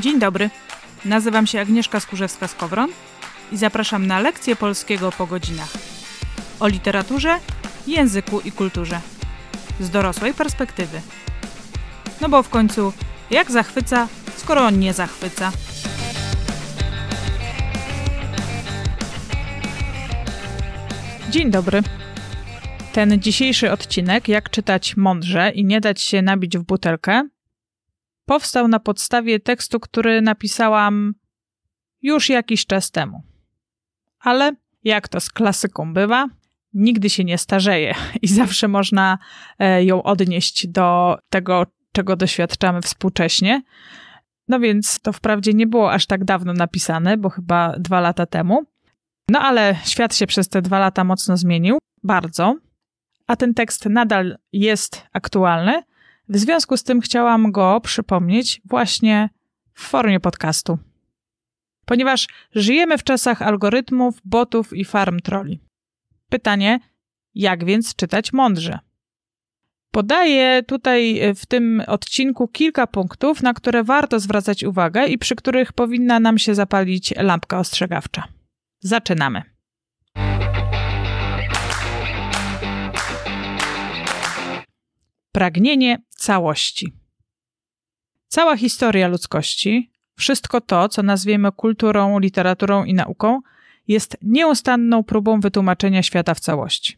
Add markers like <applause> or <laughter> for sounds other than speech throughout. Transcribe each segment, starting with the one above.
Dzień dobry. Nazywam się Agnieszka Skurzewska-Skowron i zapraszam na lekcję polskiego po godzinach. O literaturze, języku i kulturze. Z dorosłej perspektywy. No bo w końcu, jak zachwyca, skoro on nie zachwyca? Dzień dobry. Ten dzisiejszy odcinek, jak czytać mądrze i nie dać się nabić w butelkę, powstał na podstawie tekstu, który napisałam już jakiś czas temu. Ale jak to z klasyką bywa, nigdy się nie starzeje i <laughs> zawsze można e, ją odnieść do tego, czego doświadczamy współcześnie. No więc to wprawdzie nie było aż tak dawno napisane, bo chyba dwa lata temu. No ale świat się przez te dwa lata mocno zmienił, bardzo, a ten tekst nadal jest aktualny. W związku z tym chciałam go przypomnieć właśnie w formie podcastu. Ponieważ żyjemy w czasach algorytmów, botów i farm troli. Pytanie, jak więc czytać mądrze? Podaję tutaj w tym odcinku kilka punktów, na które warto zwracać uwagę i przy których powinna nam się zapalić lampka ostrzegawcza. Zaczynamy. Pragnienie całości. Cała historia ludzkości, wszystko to, co nazwiemy kulturą, literaturą i nauką, jest nieustanną próbą wytłumaczenia świata w całości.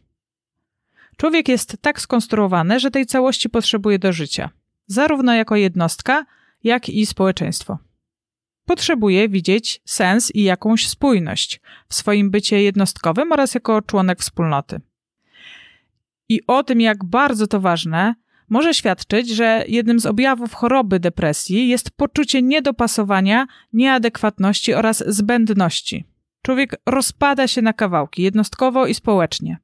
Człowiek jest tak skonstruowany, że tej całości potrzebuje do życia, zarówno jako jednostka, jak i społeczeństwo. Potrzebuje widzieć sens i jakąś spójność w swoim bycie jednostkowym oraz jako członek wspólnoty. I o tym, jak bardzo to ważne, może świadczyć, że jednym z objawów choroby depresji jest poczucie niedopasowania, nieadekwatności oraz zbędności. Człowiek rozpada się na kawałki, jednostkowo i społecznie.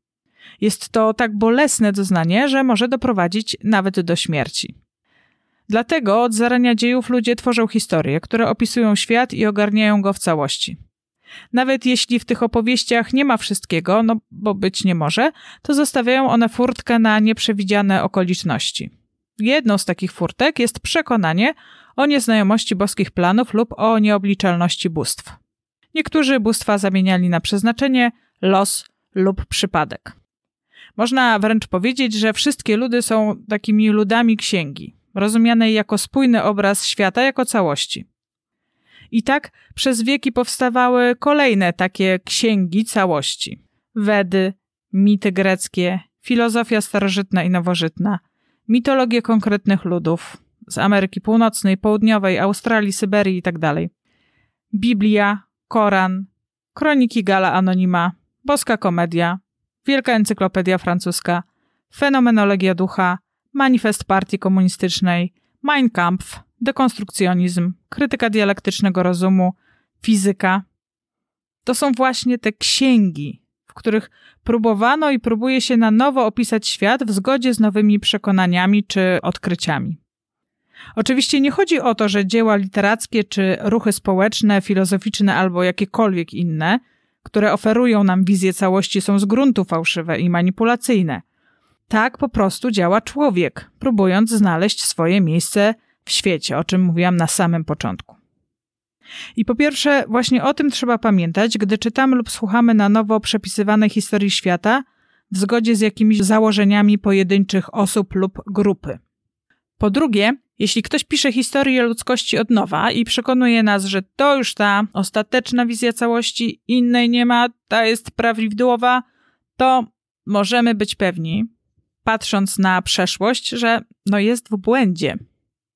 Jest to tak bolesne doznanie, że może doprowadzić nawet do śmierci. Dlatego od zarania dziejów ludzie tworzą historie, które opisują świat i ogarniają go w całości. Nawet jeśli w tych opowieściach nie ma wszystkiego, no bo być nie może, to zostawiają one furtkę na nieprzewidziane okoliczności. Jedną z takich furtek jest przekonanie o nieznajomości boskich planów lub o nieobliczalności bóstw. Niektórzy bóstwa zamieniali na przeznaczenie, los lub przypadek. Można wręcz powiedzieć, że wszystkie ludy są takimi ludami księgi, rozumianej jako spójny obraz świata jako całości. I tak przez wieki powstawały kolejne takie księgi całości. Wedy, mity greckie, filozofia starożytna i nowożytna, mitologie konkretnych ludów z Ameryki Północnej, Południowej, Australii, Syberii itd. Tak Biblia, Koran, kroniki Gala Anonima, Boska Komedia, Wielka Encyklopedia Francuska, Fenomenologia Ducha, Manifest Partii Komunistycznej, Mein Kampf, dekonstrukcjonizm, krytyka dialektycznego rozumu, fizyka. To są właśnie te księgi, w których próbowano i próbuje się na nowo opisać świat w zgodzie z nowymi przekonaniami czy odkryciami. Oczywiście nie chodzi o to, że dzieła literackie czy ruchy społeczne, filozoficzne albo jakiekolwiek inne, które oferują nam wizję całości, są z gruntu fałszywe i manipulacyjne. Tak po prostu działa człowiek, próbując znaleźć swoje miejsce w świecie, o czym mówiłam na samym początku. I po pierwsze, właśnie o tym trzeba pamiętać, gdy czytamy lub słuchamy na nowo przepisywanej historii świata w zgodzie z jakimiś założeniami pojedynczych osób lub grupy. Po drugie, jeśli ktoś pisze historię ludzkości od nowa i przekonuje nas, że to już ta ostateczna wizja całości, innej nie ma, ta jest prawidłowa, to możemy być pewni, patrząc na przeszłość, że no jest w błędzie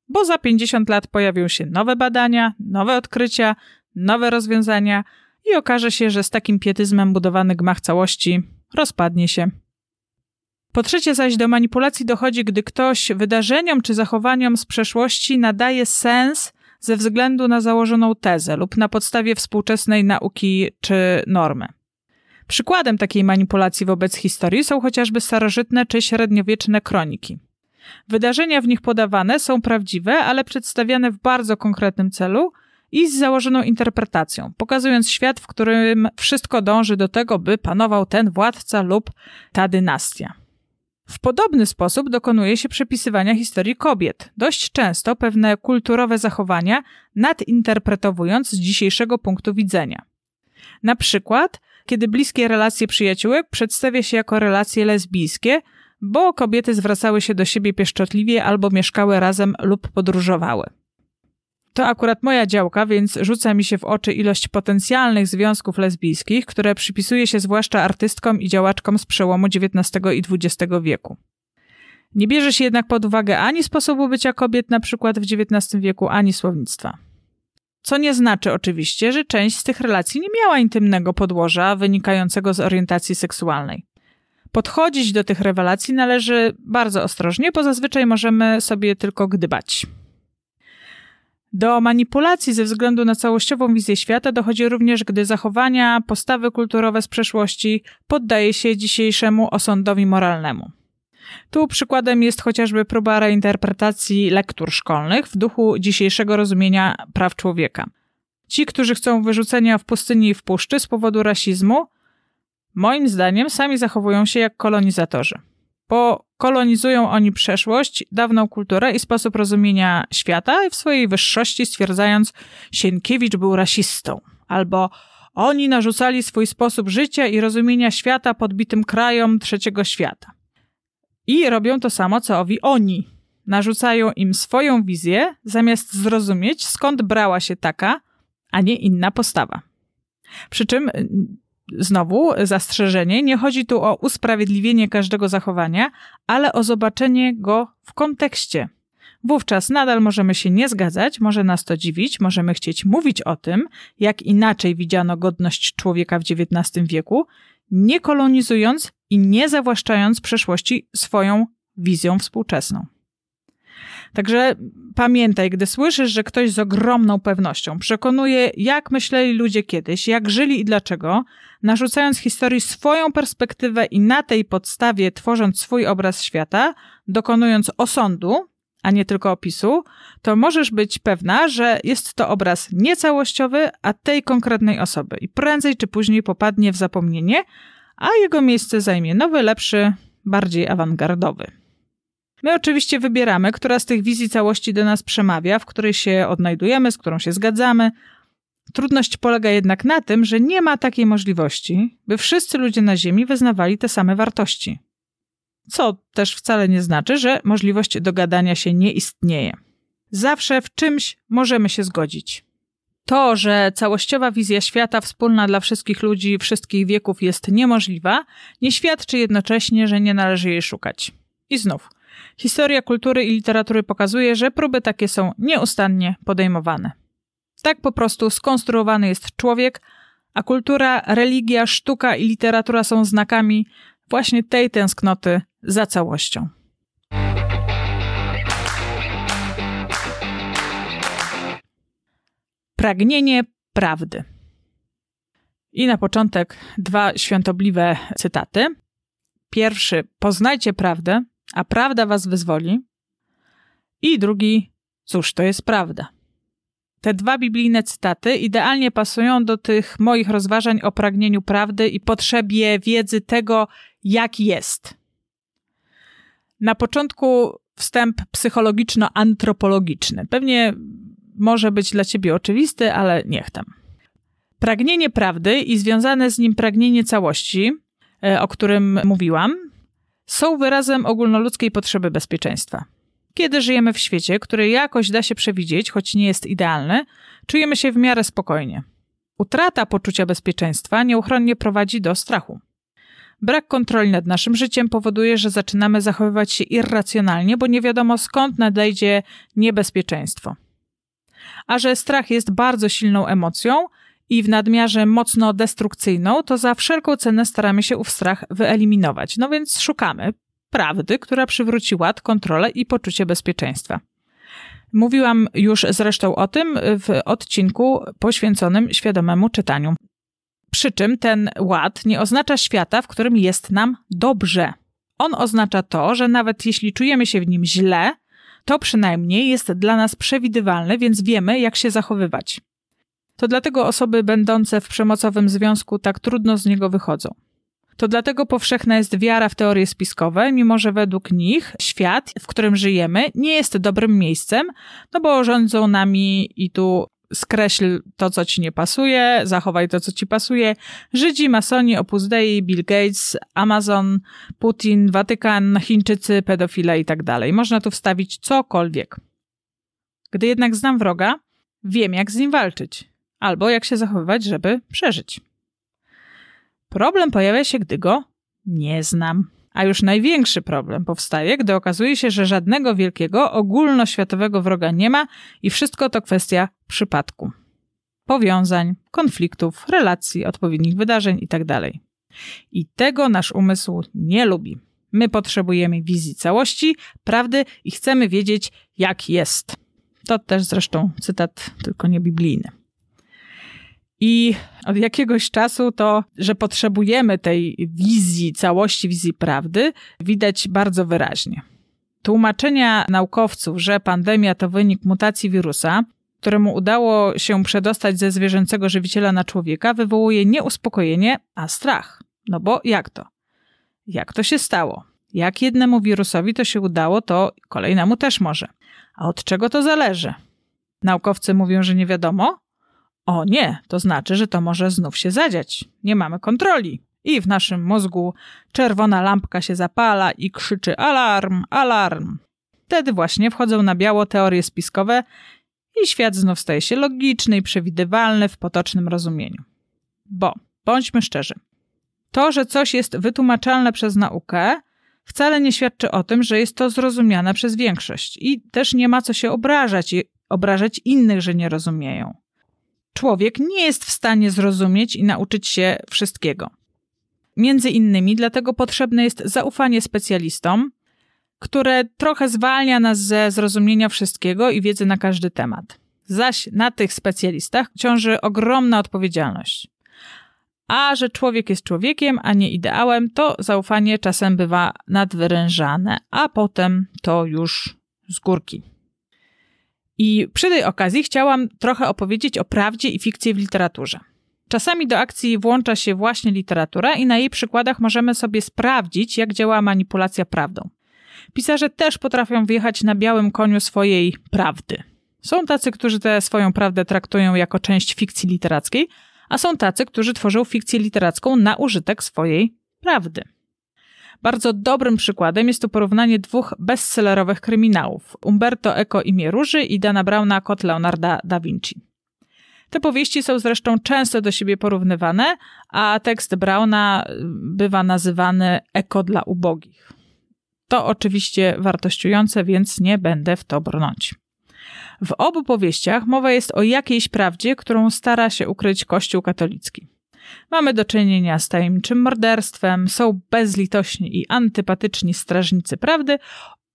bo za 50 lat pojawią się nowe badania, nowe odkrycia, nowe rozwiązania i okaże się, że z takim pietyzmem budowany gmach całości rozpadnie się. Po trzecie zaś do manipulacji dochodzi, gdy ktoś wydarzeniom czy zachowaniom z przeszłości nadaje sens ze względu na założoną tezę lub na podstawie współczesnej nauki czy normy. Przykładem takiej manipulacji wobec historii są chociażby starożytne czy średniowieczne kroniki. Wydarzenia w nich podawane są prawdziwe, ale przedstawiane w bardzo konkretnym celu i z założoną interpretacją, pokazując świat, w którym wszystko dąży do tego, by panował ten władca lub ta dynastia. W podobny sposób dokonuje się przepisywania historii kobiet, dość często pewne kulturowe zachowania nadinterpretowując z dzisiejszego punktu widzenia. Na przykład, kiedy bliskie relacje przyjaciółek przedstawia się jako relacje lesbijskie, bo kobiety zwracały się do siebie pieszczotliwie albo mieszkały razem lub podróżowały. To akurat moja działka, więc rzuca mi się w oczy ilość potencjalnych związków lesbijskich, które przypisuje się zwłaszcza artystkom i działaczkom z przełomu XIX i XX wieku. Nie bierze się jednak pod uwagę ani sposobu bycia kobiet na przykład w XIX wieku, ani słownictwa. Co nie znaczy oczywiście, że część z tych relacji nie miała intymnego podłoża wynikającego z orientacji seksualnej. Podchodzić do tych rewelacji należy bardzo ostrożnie, bo zazwyczaj możemy sobie tylko gdybać. Do manipulacji ze względu na całościową wizję świata dochodzi również, gdy zachowania, postawy kulturowe z przeszłości poddaje się dzisiejszemu osądowi moralnemu. Tu przykładem jest chociażby próba reinterpretacji lektur szkolnych w duchu dzisiejszego rozumienia praw człowieka. Ci, którzy chcą wyrzucenia w pustyni i w puszczy z powodu rasizmu, moim zdaniem sami zachowują się jak kolonizatorzy. Bo kolonizują oni przeszłość, dawną kulturę i sposób rozumienia świata w swojej wyższości stwierdzając, Sienkiewicz był rasistą, albo oni narzucali swój sposób życia i rozumienia świata podbitym krajom trzeciego świata. I robią to samo, co owi oni. Narzucają im swoją wizję, zamiast zrozumieć, skąd brała się taka, a nie inna postawa. Przy czym znowu zastrzeżenie, nie chodzi tu o usprawiedliwienie każdego zachowania, ale o zobaczenie go w kontekście. Wówczas nadal możemy się nie zgadzać, może nas to dziwić, możemy chcieć mówić o tym, jak inaczej widziano godność człowieka w XIX wieku, nie kolonizując i nie zawłaszczając przeszłości swoją wizją współczesną. Także pamiętaj, gdy słyszysz, że ktoś z ogromną pewnością przekonuje, jak myśleli ludzie kiedyś, jak żyli i dlaczego, narzucając historii swoją perspektywę i na tej podstawie tworząc swój obraz świata, dokonując osądu, a nie tylko opisu, to możesz być pewna, że jest to obraz niecałościowy, a tej konkretnej osoby i prędzej czy później popadnie w zapomnienie, a jego miejsce zajmie nowy, lepszy, bardziej awangardowy. My oczywiście wybieramy, która z tych wizji całości do nas przemawia, w której się odnajdujemy, z którą się zgadzamy. Trudność polega jednak na tym, że nie ma takiej możliwości, by wszyscy ludzie na Ziemi wyznawali te same wartości. Co też wcale nie znaczy, że możliwość dogadania się nie istnieje. Zawsze w czymś możemy się zgodzić. To, że całościowa wizja świata wspólna dla wszystkich ludzi wszystkich wieków jest niemożliwa, nie świadczy jednocześnie, że nie należy jej szukać. I znów, Historia kultury i literatury pokazuje, że próby takie są nieustannie podejmowane. Tak po prostu skonstruowany jest człowiek, a kultura, religia, sztuka i literatura są znakami właśnie tej tęsknoty za całością. Pragnienie prawdy. I na początek dwa świątobliwe cytaty. Pierwszy: Poznajcie prawdę, a prawda was wyzwoli. I drugi, cóż, to jest prawda. Te dwa biblijne cytaty idealnie pasują do tych moich rozważań o pragnieniu prawdy i potrzebie wiedzy tego, jak jest. Na początku wstęp psychologiczno-antropologiczny. Pewnie może być dla ciebie oczywisty, ale niech tam. Pragnienie prawdy i związane z nim pragnienie całości, e, o którym mówiłam, są wyrazem ogólnoludzkiej potrzeby bezpieczeństwa. Kiedy żyjemy w świecie, który jakoś da się przewidzieć, choć nie jest idealny, czujemy się w miarę spokojnie. Utrata poczucia bezpieczeństwa nieuchronnie prowadzi do strachu. Brak kontroli nad naszym życiem powoduje, że zaczynamy zachowywać się irracjonalnie, bo nie wiadomo skąd nadejdzie niebezpieczeństwo. A że strach jest bardzo silną emocją, i w nadmiarze mocno destrukcyjną, to za wszelką cenę staramy się ów strach wyeliminować. No więc szukamy prawdy, która przywróci ład, kontrolę i poczucie bezpieczeństwa. Mówiłam już zresztą o tym w odcinku poświęconym świadomemu czytaniu. Przy czym ten ład nie oznacza świata, w którym jest nam dobrze. On oznacza to, że nawet jeśli czujemy się w nim źle, to przynajmniej jest dla nas przewidywalny, więc wiemy, jak się zachowywać. To dlatego osoby będące w przemocowym związku tak trudno z niego wychodzą. to dlatego powszechna jest wiara w teorie spiskowe, mimo że według nich świat, w którym żyjemy, nie jest dobrym miejscem, no bo rządzą nami i tu skreśl to, co ci nie pasuje, zachowaj to, co ci pasuje. Żydzi, masoni, Opus Dei, Bill Gates, Amazon, Putin, Watykan, Chińczycy, pedofile i tak dalej. Można tu wstawić cokolwiek. Gdy jednak znam wroga, wiem, jak z nim walczyć, albo jak się zachowywać, żeby przeżyć. Problem pojawia się, gdy go nie znam. A już największy problem powstaje, gdy okazuje się, że żadnego wielkiego, ogólnoświatowego wroga nie ma i wszystko to kwestia przypadku. Powiązań, konfliktów, relacji, odpowiednich wydarzeń itd. Tak I tego nasz umysł nie lubi. My potrzebujemy wizji całości, prawdy i chcemy wiedzieć, jak jest. To też zresztą cytat, tylko nie biblijny. I od jakiegoś czasu to, że potrzebujemy tej wizji, całości wizji prawdy, widać bardzo wyraźnie. Tłumaczenia naukowców, że pandemia to wynik mutacji wirusa, któremu udało się przedostać ze zwierzęcego żywiciela na człowieka, wywołuje nie uspokojenie, a strach. No bo jak to? Jak to się stało? Jak jednemu wirusowi to się udało, to kolejnemu też może. A od czego to zależy? Naukowcy mówią, że nie wiadomo, o nie, to znaczy, że to może znów się zadziać. Nie mamy kontroli. I w naszym mózgu czerwona lampka się zapala i krzyczy alarm, alarm. Wtedy właśnie wchodzą na biało teorie spiskowe i świat znów staje się logiczny i przewidywalny w potocznym rozumieniu. Bo, bądźmy szczerzy, to, że coś jest wytłumaczalne przez naukę, wcale nie świadczy o tym, że jest to zrozumiane przez większość. I też nie ma co się obrażać i obrażać innych, że nie rozumieją człowiek nie jest w stanie zrozumieć i nauczyć się wszystkiego. Między innymi dlatego potrzebne jest zaufanie specjalistom, które trochę zwalnia nas ze zrozumienia wszystkiego i wiedzy na każdy temat. Zaś na tych specjalistach ciąży ogromna odpowiedzialność. A że człowiek jest człowiekiem, a nie ideałem, to zaufanie czasem bywa nadwyrężane, a potem to już z górki. I przy tej okazji chciałam trochę opowiedzieć o prawdzie i fikcji w literaturze. Czasami do akcji włącza się właśnie literatura i na jej przykładach możemy sobie sprawdzić, jak działa manipulacja prawdą. Pisarze też potrafią wjechać na białym koniu swojej prawdy. Są tacy, którzy tę swoją prawdę traktują jako część fikcji literackiej, a są tacy, którzy tworzą fikcję literacką na użytek swojej prawdy. Bardzo dobrym przykładem jest to porównanie dwóch bestsellerowych kryminałów Umberto Eco Imię Róży i Dana Brauna Kot Leonarda da Vinci. Te powieści są zresztą często do siebie porównywane, a tekst Brauna bywa nazywany Eko dla ubogich. To oczywiście wartościujące, więc nie będę w to brnąć. W obu powieściach mowa jest o jakiejś prawdzie, którą stara się ukryć Kościół katolicki. Mamy do czynienia z tajemniczym morderstwem, są bezlitośni i antypatyczni strażnicy prawdy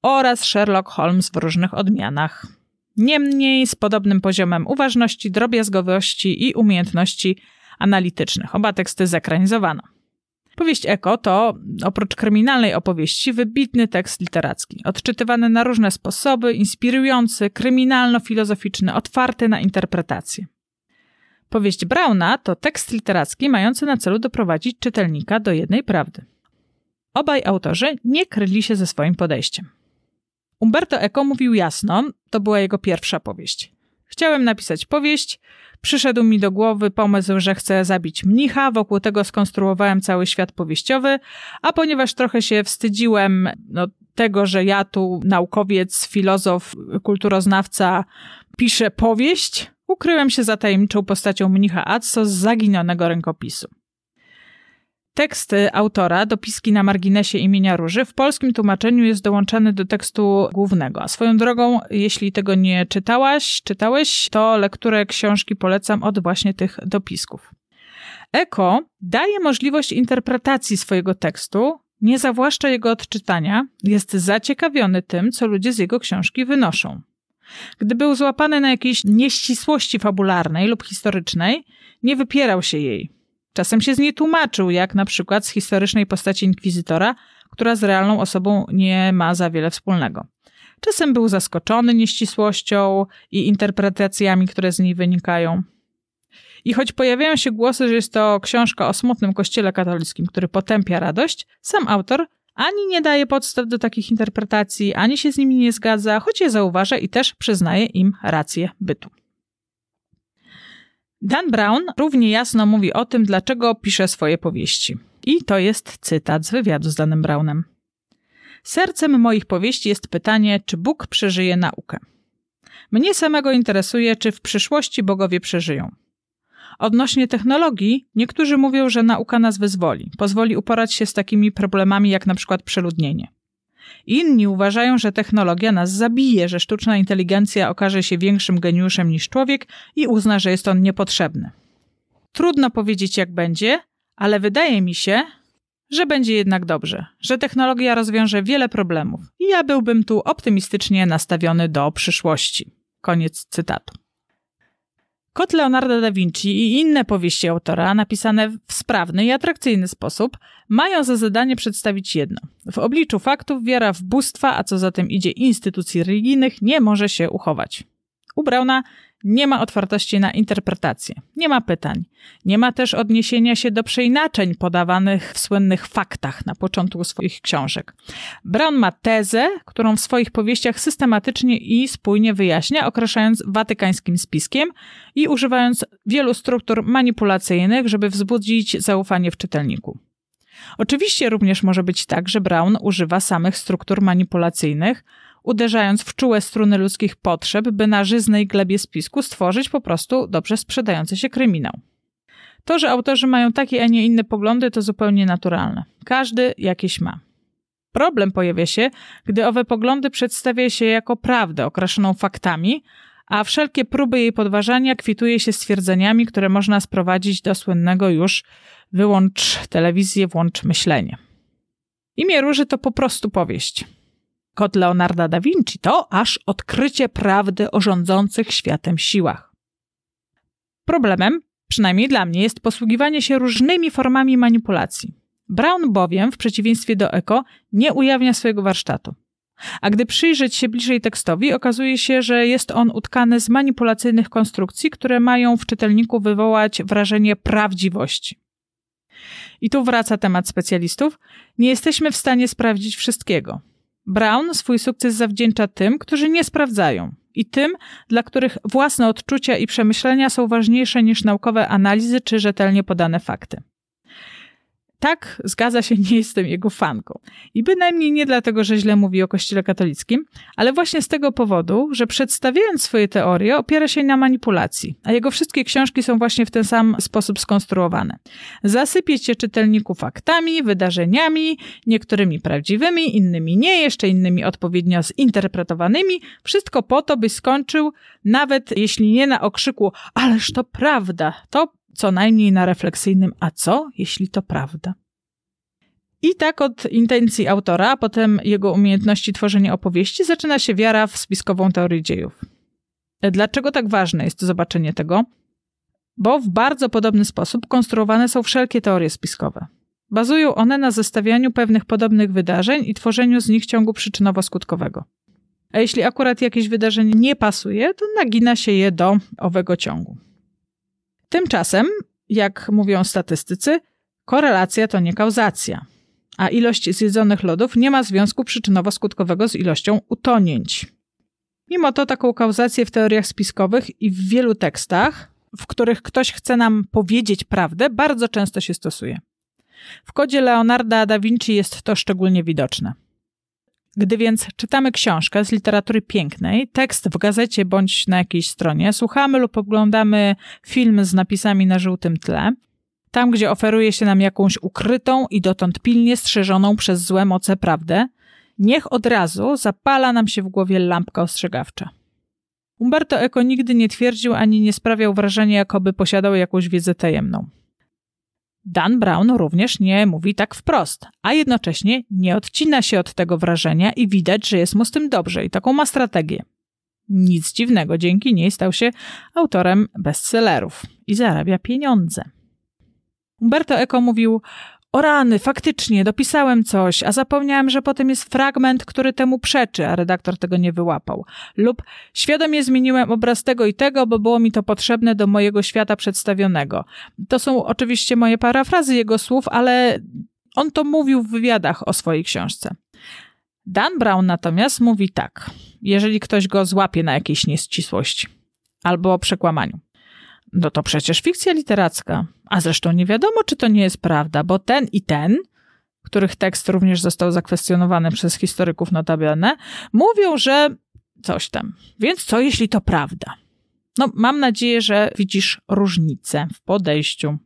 oraz Sherlock Holmes w różnych odmianach. Niemniej z podobnym poziomem uważności, drobiazgowości i umiejętności analitycznych. Oba teksty zekranizowano. Powieść Eko to, oprócz kryminalnej opowieści, wybitny tekst literacki, odczytywany na różne sposoby, inspirujący, kryminalno-filozoficzny, otwarty na interpretację. Powieść Brauna to tekst literacki mający na celu doprowadzić czytelnika do jednej prawdy. Obaj autorzy nie kryli się ze swoim podejściem. Umberto Eco mówił jasno, to była jego pierwsza powieść. Chciałem napisać powieść, przyszedł mi do głowy pomysł, że chcę zabić mnicha, wokół tego skonstruowałem cały świat powieściowy, a ponieważ trochę się wstydziłem no, tego, że ja tu naukowiec, filozof, kulturoznawca piszę powieść, ukryłem się za tajemniczą postacią mnicha Atso z zaginionego rękopisu. Tekst autora, dopiski na marginesie imienia Róży, w polskim tłumaczeniu jest dołączany do tekstu głównego. A swoją drogą, jeśli tego nie czytałaś, czytałeś, to lekturę książki polecam od właśnie tych dopisków. Eko daje możliwość interpretacji swojego tekstu, nie zawłaszcza jego odczytania, jest zaciekawiony tym, co ludzie z jego książki wynoszą. Gdy był złapany na jakiejś nieścisłości fabularnej lub historycznej, nie wypierał się jej. Czasem się z niej tłumaczył, jak na przykład z historycznej postaci inkwizytora, która z realną osobą nie ma za wiele wspólnego. Czasem był zaskoczony nieścisłością i interpretacjami, które z niej wynikają. I choć pojawiają się głosy, że jest to książka o smutnym kościele katolickim, który potępia radość, sam autor ani nie daje podstaw do takich interpretacji, ani się z nimi nie zgadza, choć je zauważa i też przyznaje im rację bytu. Dan Brown równie jasno mówi o tym, dlaczego pisze swoje powieści. I to jest cytat z wywiadu z Danem Brownem. Sercem moich powieści jest pytanie, czy Bóg przeżyje naukę. Mnie samego interesuje, czy w przyszłości bogowie przeżyją. Odnośnie technologii, niektórzy mówią, że nauka nas wyzwoli, pozwoli uporać się z takimi problemami jak na przykład przeludnienie. Inni uważają, że technologia nas zabije, że sztuczna inteligencja okaże się większym geniuszem niż człowiek i uzna, że jest on niepotrzebny. Trudno powiedzieć, jak będzie, ale wydaje mi się, że będzie jednak dobrze, że technologia rozwiąże wiele problemów i ja byłbym tu optymistycznie nastawiony do przyszłości. Koniec cytatu. Kot Leonardo da Vinci i inne powieści autora, napisane w sprawny i atrakcyjny sposób, mają za zadanie przedstawić jedno. W obliczu faktów wiara w bóstwa, a co za tym idzie instytucji religijnych, nie może się uchować. U Brauna nie ma otwartości na interpretację, nie ma pytań, nie ma też odniesienia się do przeinaczeń podawanych w słynnych faktach na początku swoich książek. Brown ma tezę, którą w swoich powieściach systematycznie i spójnie wyjaśnia, określając watykańskim spiskiem i używając wielu struktur manipulacyjnych, żeby wzbudzić zaufanie w czytelniku. Oczywiście również może być tak, że Brown używa samych struktur manipulacyjnych, uderzając w czułe struny ludzkich potrzeb, by na żyznej glebie spisku stworzyć po prostu dobrze sprzedający się kryminał. To, że autorzy mają takie, a nie inne poglądy, to zupełnie naturalne. Każdy jakieś ma. Problem pojawia się, gdy owe poglądy przedstawia się jako prawdę określoną faktami, a wszelkie próby jej podważania kwituje się stwierdzeniami, które można sprowadzić do słynnego już wyłącz telewizję, włącz myślenie. Imię Róży to po prostu powieść. Kot Leonarda da Vinci to aż odkrycie prawdy o rządzących światem siłach. Problemem, przynajmniej dla mnie, jest posługiwanie się różnymi formami manipulacji. Brown bowiem, w przeciwieństwie do Eko, nie ujawnia swojego warsztatu. A gdy przyjrzeć się bliżej tekstowi, okazuje się, że jest on utkany z manipulacyjnych konstrukcji, które mają w czytelniku wywołać wrażenie prawdziwości. I tu wraca temat specjalistów. Nie jesteśmy w stanie sprawdzić wszystkiego. Brown swój sukces zawdzięcza tym, którzy nie sprawdzają i tym, dla których własne odczucia i przemyślenia są ważniejsze niż naukowe analizy czy rzetelnie podane fakty. Tak, zgadza się, nie jestem jego fanką. I bynajmniej nie dlatego, że źle mówi o Kościele katolickim, ale właśnie z tego powodu, że przedstawiając swoje teorie opiera się na manipulacji, a jego wszystkie książki są właśnie w ten sam sposób skonstruowane. Zasypie cię czytelniku faktami, wydarzeniami, niektórymi prawdziwymi, innymi nie, jeszcze innymi odpowiednio zinterpretowanymi, wszystko po to, byś skończył, nawet jeśli nie na okrzyku, ależ to prawda, to co najmniej na refleksyjnym, a co, jeśli to prawda? I tak od intencji autora, a potem jego umiejętności tworzenia opowieści, zaczyna się wiara w spiskową teorię dziejów. Dlaczego tak ważne jest zobaczenie tego? Bo w bardzo podobny sposób konstruowane są wszelkie teorie spiskowe. Bazują one na zestawianiu pewnych podobnych wydarzeń i tworzeniu z nich ciągu przyczynowo-skutkowego. A jeśli akurat jakieś wydarzenie nie pasuje, to nagina się je do owego ciągu. Tymczasem, jak mówią statystycy, korelacja to nie kauzacja, a ilość zjedzonych lodów nie ma związku przyczynowo-skutkowego z ilością utonięć. Mimo to taką kauzację w teoriach spiskowych i w wielu tekstach, w których ktoś chce nam powiedzieć prawdę, bardzo często się stosuje. W kodzie Leonarda da Vinci jest to szczególnie widoczne. Gdy więc czytamy książkę z literatury pięknej, tekst w gazecie bądź na jakiejś stronie, słuchamy lub oglądamy film z napisami na żółtym tle, tam gdzie oferuje się nam jakąś ukrytą i dotąd pilnie strzeżoną przez złe moce prawdę, niech od razu zapala nam się w głowie lampka ostrzegawcza. Umberto Eco nigdy nie twierdził ani nie sprawiał wrażenia, jakoby posiadał jakąś wiedzę tajemną. Dan Brown również nie mówi tak wprost, a jednocześnie nie odcina się od tego wrażenia i widać, że jest mu z tym dobrze i taką ma strategię. Nic dziwnego, dzięki niej stał się autorem bestsellerów i zarabia pieniądze. Umberto Eco mówił: O rany, faktycznie, dopisałem coś, a zapomniałem, że potem jest fragment, który temu przeczy, a redaktor tego nie wyłapał. Lub świadomie zmieniłem obraz tego i tego, bo było mi to potrzebne do mojego świata przedstawionego. To są oczywiście moje parafrazy jego słów, ale on to mówił w wywiadach o swojej książce. Dan Brown natomiast mówi tak, jeżeli ktoś go złapie na jakiejś nieścisłości albo przekłamaniu. No to przecież fikcja literacka. A zresztą nie wiadomo, czy to nie jest prawda, bo ten i ten, których tekst również został zakwestionowany przez historyków notabene, mówią, że coś tam. Więc co, jeśli to prawda? No, mam nadzieję, że widzisz różnicę w podejściu.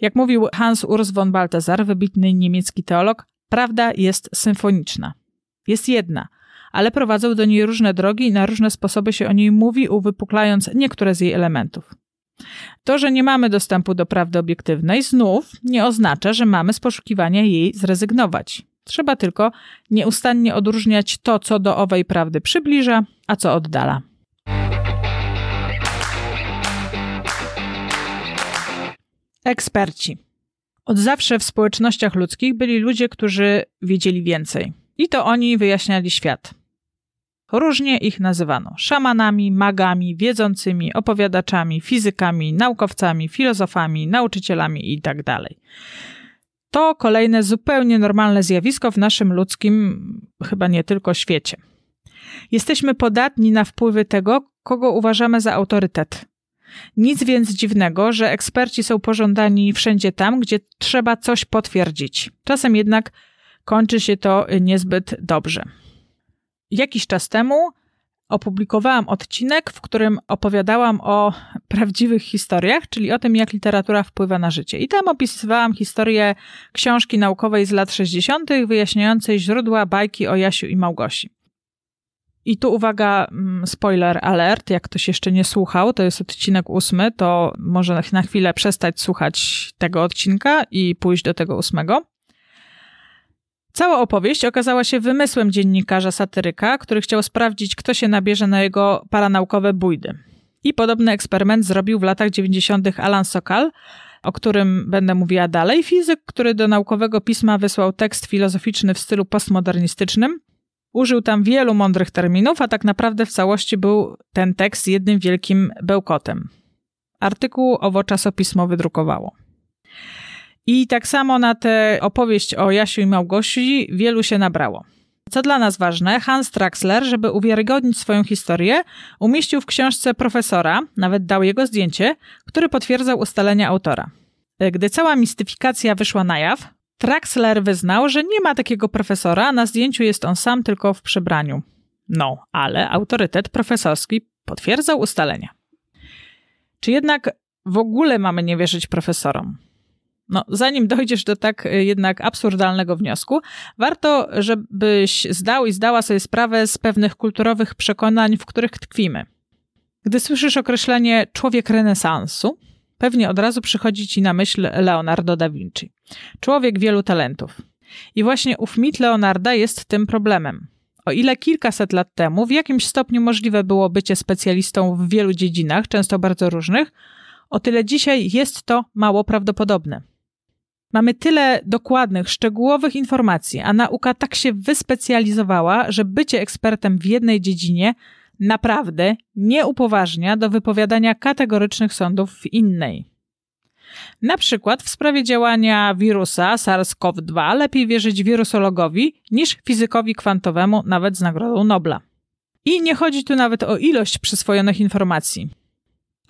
Jak mówił Hans Urs von Balthasar, wybitny niemiecki teolog, prawda jest symfoniczna. Jest jedna, ale prowadzą do niej różne drogi i na różne sposoby się o niej mówi, uwypuklając niektóre z jej elementów. To, że nie mamy dostępu do prawdy obiektywnej, znów nie oznacza, że mamy z poszukiwania jej zrezygnować. Trzeba tylko nieustannie odróżniać to, co do owej prawdy przybliża, a co oddala. Eksperci. Od zawsze w społecznościach ludzkich byli ludzie, którzy wiedzieli więcej. I to oni wyjaśniali świat. Różnie ich nazywano szamanami, magami, wiedzącymi, opowiadaczami, fizykami, naukowcami, filozofami, nauczycielami itd. Tak to kolejne zupełnie normalne zjawisko w naszym ludzkim, chyba nie tylko świecie. Jesteśmy podatni na wpływy tego, kogo uważamy za autorytet. Nic więc dziwnego, że eksperci są pożądani wszędzie tam, gdzie trzeba coś potwierdzić. Czasem jednak kończy się to niezbyt dobrze. Jakiś czas temu opublikowałam odcinek, w którym opowiadałam o prawdziwych historiach, czyli o tym, jak literatura wpływa na życie. I tam opisywałam historię książki naukowej z lat 60., wyjaśniającej źródła bajki o Jasiu i Małgosi. I tu uwaga, mm, spoiler alert, jak ktoś jeszcze nie słuchał, to jest odcinek ósmy, to może na chwilę przestać słuchać tego odcinka i pójść do tego ósmego. Cała opowieść okazała się wymysłem dziennikarza satyryka, który chciał sprawdzić, kto się nabierze na jego paranaukowe bójdy. I podobny eksperyment zrobił w latach 90. Alan Sokal, o którym będę mówiła dalej, fizyk, który do naukowego pisma wysłał tekst filozoficzny w stylu postmodernistycznym. Użył tam wielu mądrych terminów, a tak naprawdę w całości był ten tekst jednym wielkim bełkotem. Artykuł owo czasopismo wydrukowało. I tak samo na tę opowieść o Jasiu i Małgosi wielu się nabrało. Co dla nas ważne, Hans Traxler, żeby uwiarygodnić swoją historię, umieścił w książce profesora, nawet dał jego zdjęcie, który potwierdzał ustalenia autora. Gdy cała mistyfikacja wyszła na jaw, Traxler wyznał, że nie ma takiego profesora, na zdjęciu jest on sam tylko w przebraniu. No, ale autorytet profesorski potwierdzał ustalenia. Czy jednak w ogóle mamy nie wierzyć profesorom? No, zanim dojdziesz do tak y, jednak absurdalnego wniosku, warto, żebyś zdał i zdała sobie sprawę z pewnych kulturowych przekonań, w których tkwimy. Gdy słyszysz określenie człowiek renesansu, pewnie od razu przychodzi ci na myśl Leonardo da Vinci. Człowiek wielu talentów. I właśnie ów mit Leonarda jest tym problemem. O ile kilkaset lat temu w jakimś stopniu możliwe było bycie specjalistą w wielu dziedzinach, często bardzo różnych, o tyle dzisiaj jest to mało prawdopodobne. Mamy tyle dokładnych, szczegółowych informacji, a nauka tak się wyspecjalizowała, że bycie ekspertem w jednej dziedzinie naprawdę nie upoważnia do wypowiadania kategorycznych sądów w innej. Na przykład w sprawie działania wirusa SARS-CoV-2 lepiej wierzyć wirusologowi niż fizykowi kwantowemu, nawet z Nagrodą Nobla. I nie chodzi tu nawet o ilość przyswojonych informacji.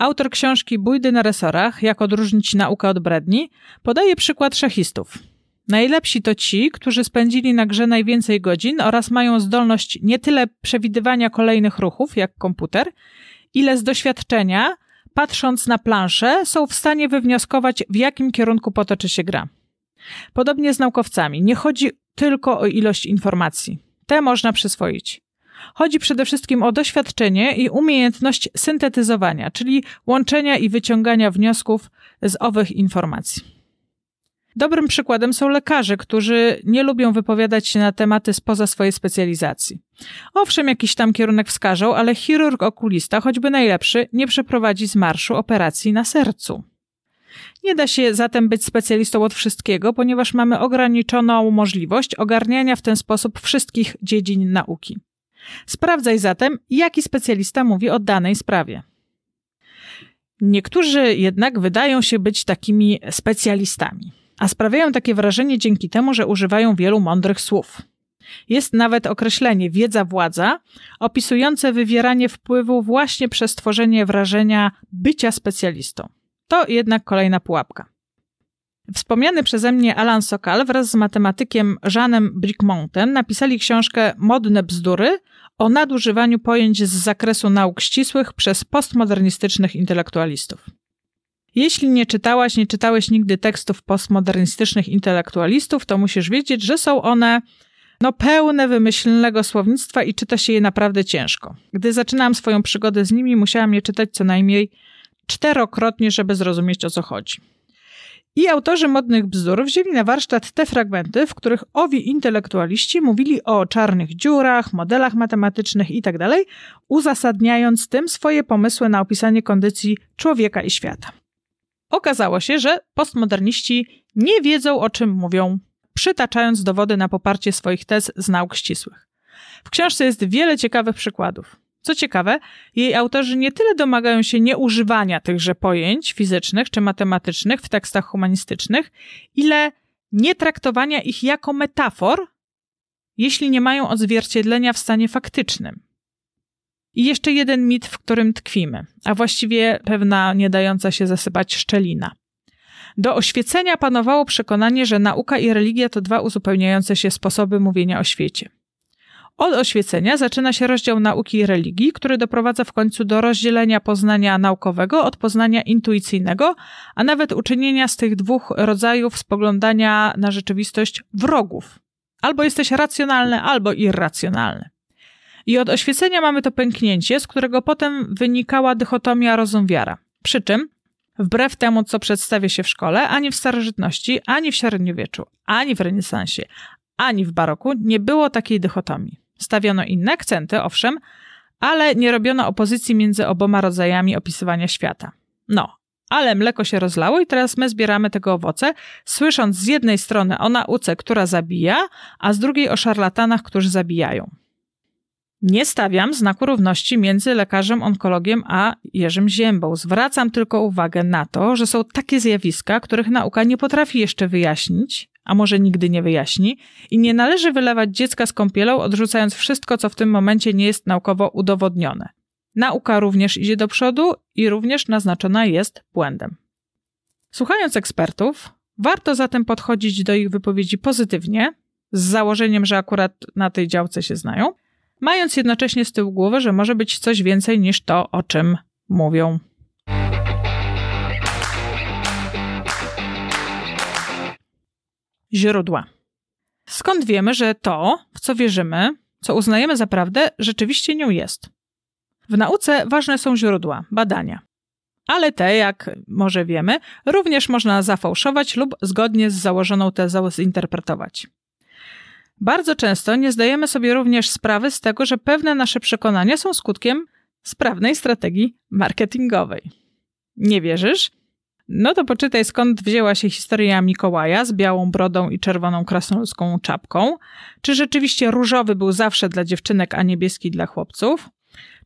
Autor książki Bójdy na resorach, jak odróżnić naukę od bredni, podaje przykład szachistów. Najlepsi to ci, którzy spędzili na grze najwięcej godzin oraz mają zdolność nie tyle przewidywania kolejnych ruchów, jak komputer, ile z doświadczenia, patrząc na planszę, są w stanie wywnioskować, w jakim kierunku potoczy się gra. Podobnie z naukowcami. Nie chodzi tylko o ilość informacji. Te można przyswoić. Chodzi przede wszystkim o doświadczenie i umiejętność syntetyzowania, czyli łączenia i wyciągania wniosków z owych informacji. Dobrym przykładem są lekarze, którzy nie lubią wypowiadać się na tematy spoza swojej specjalizacji. Owszem, jakiś tam kierunek wskażą, ale chirurg okulista, choćby najlepszy, nie przeprowadzi z marszu operacji na sercu. Nie da się zatem być specjalistą od wszystkiego, ponieważ mamy ograniczoną możliwość ogarniania w ten sposób wszystkich dziedzin nauki. Sprawdzaj zatem, jaki specjalista mówi o danej sprawie. Niektórzy jednak wydają się być takimi specjalistami, a sprawiają takie wrażenie dzięki temu, że używają wielu mądrych słów. Jest nawet określenie wiedza władza, opisujące wywieranie wpływu właśnie przez tworzenie wrażenia bycia specjalistą. To jednak kolejna pułapka. Wspomniany przeze mnie Alan Sokal wraz z matematykiem Jeanem Brickmontem napisali książkę Modne bzdury o nadużywaniu pojęć z zakresu nauk ścisłych przez postmodernistycznych intelektualistów. Jeśli nie czytałaś, nie czytałeś nigdy tekstów postmodernistycznych intelektualistów, to musisz wiedzieć, że są one no, pełne wymyślnego słownictwa i czyta się je naprawdę ciężko. Gdy zaczynałam swoją przygodę z nimi, musiałam je czytać co najmniej czterokrotnie, żeby zrozumieć o co chodzi. I autorzy modnych bzdur wzięli na warsztat te fragmenty, w których owi intelektualiści mówili o czarnych dziurach, modelach matematycznych itd., tak uzasadniając tym swoje pomysły na opisanie kondycji człowieka i świata. Okazało się, że postmoderniści nie wiedzą, o czym mówią, przytaczając dowody na poparcie swoich tez z nauk ścisłych. W książce jest wiele ciekawych przykładów. Co ciekawe, jej autorzy nie tyle domagają się nieużywania tychże pojęć fizycznych czy matematycznych w tekstach humanistycznych, ile nie traktowania ich jako metafor, jeśli nie mają odzwierciedlenia w stanie faktycznym. I jeszcze jeden mit, w którym tkwimy, a właściwie pewna nie dająca się zasypać szczelina. Do oświecenia panowało przekonanie, że nauka i religia to dwa uzupełniające się sposoby mówienia o świecie. Od oświecenia zaczyna się rozdział nauki i religii, który doprowadza w końcu do rozdzielenia poznania naukowego od poznania intuicyjnego, a nawet uczynienia z tych dwóch rodzajów spoglądania na rzeczywistość wrogów. Albo jesteś racjonalny, albo irracjonalny. I od oświecenia mamy to pęknięcie, z którego potem wynikała dychotomia rozum-wiara. Przy czym, wbrew temu, co przedstawia się w szkole, ani w starożytności, ani w średniowieczu, ani w renesansie, ani w baroku nie było takiej dychotomii. Stawiono inne akcenty, owszem, ale nie robiono opozycji między oboma rodzajami opisywania świata. No, ale mleko się rozlało i teraz my zbieramy tego owoce, słysząc z jednej strony o nauce, która zabija, a z drugiej o szarlatanach, którzy zabijają. Nie stawiam znaku równości między lekarzem onkologiem a Jerzym Ziębą. Zwracam tylko uwagę na to, że są takie zjawiska, których nauka nie potrafi jeszcze wyjaśnić, a może nigdy nie wyjaśni, i nie należy wylewać dziecka z kąpielą, odrzucając wszystko, co w tym momencie nie jest naukowo udowodnione. Nauka również idzie do przodu i również naznaczona jest błędem. Słuchając ekspertów, warto zatem podchodzić do ich wypowiedzi pozytywnie, z założeniem, że akurat na tej działce się znają, mając jednocześnie z tyłu głowy, że może być coś więcej niż to, o czym mówią. Źródła. Skąd wiemy, że to, w co wierzymy, co uznajemy za prawdę, rzeczywiście nią jest? W nauce ważne są źródła, badania. Ale te, jak może wiemy, również można zafałszować lub zgodnie z założoną tezą zinterpretować. Bardzo często nie zdajemy sobie również sprawy z tego, że pewne nasze przekonania są skutkiem sprawnej strategii marketingowej. Nie wierzysz? No to poczytaj, skąd wzięła się historia Mikołaja z białą brodą i czerwoną krasnoludzką czapką. Czy rzeczywiście różowy był zawsze dla dziewczynek, a niebieski dla chłopców?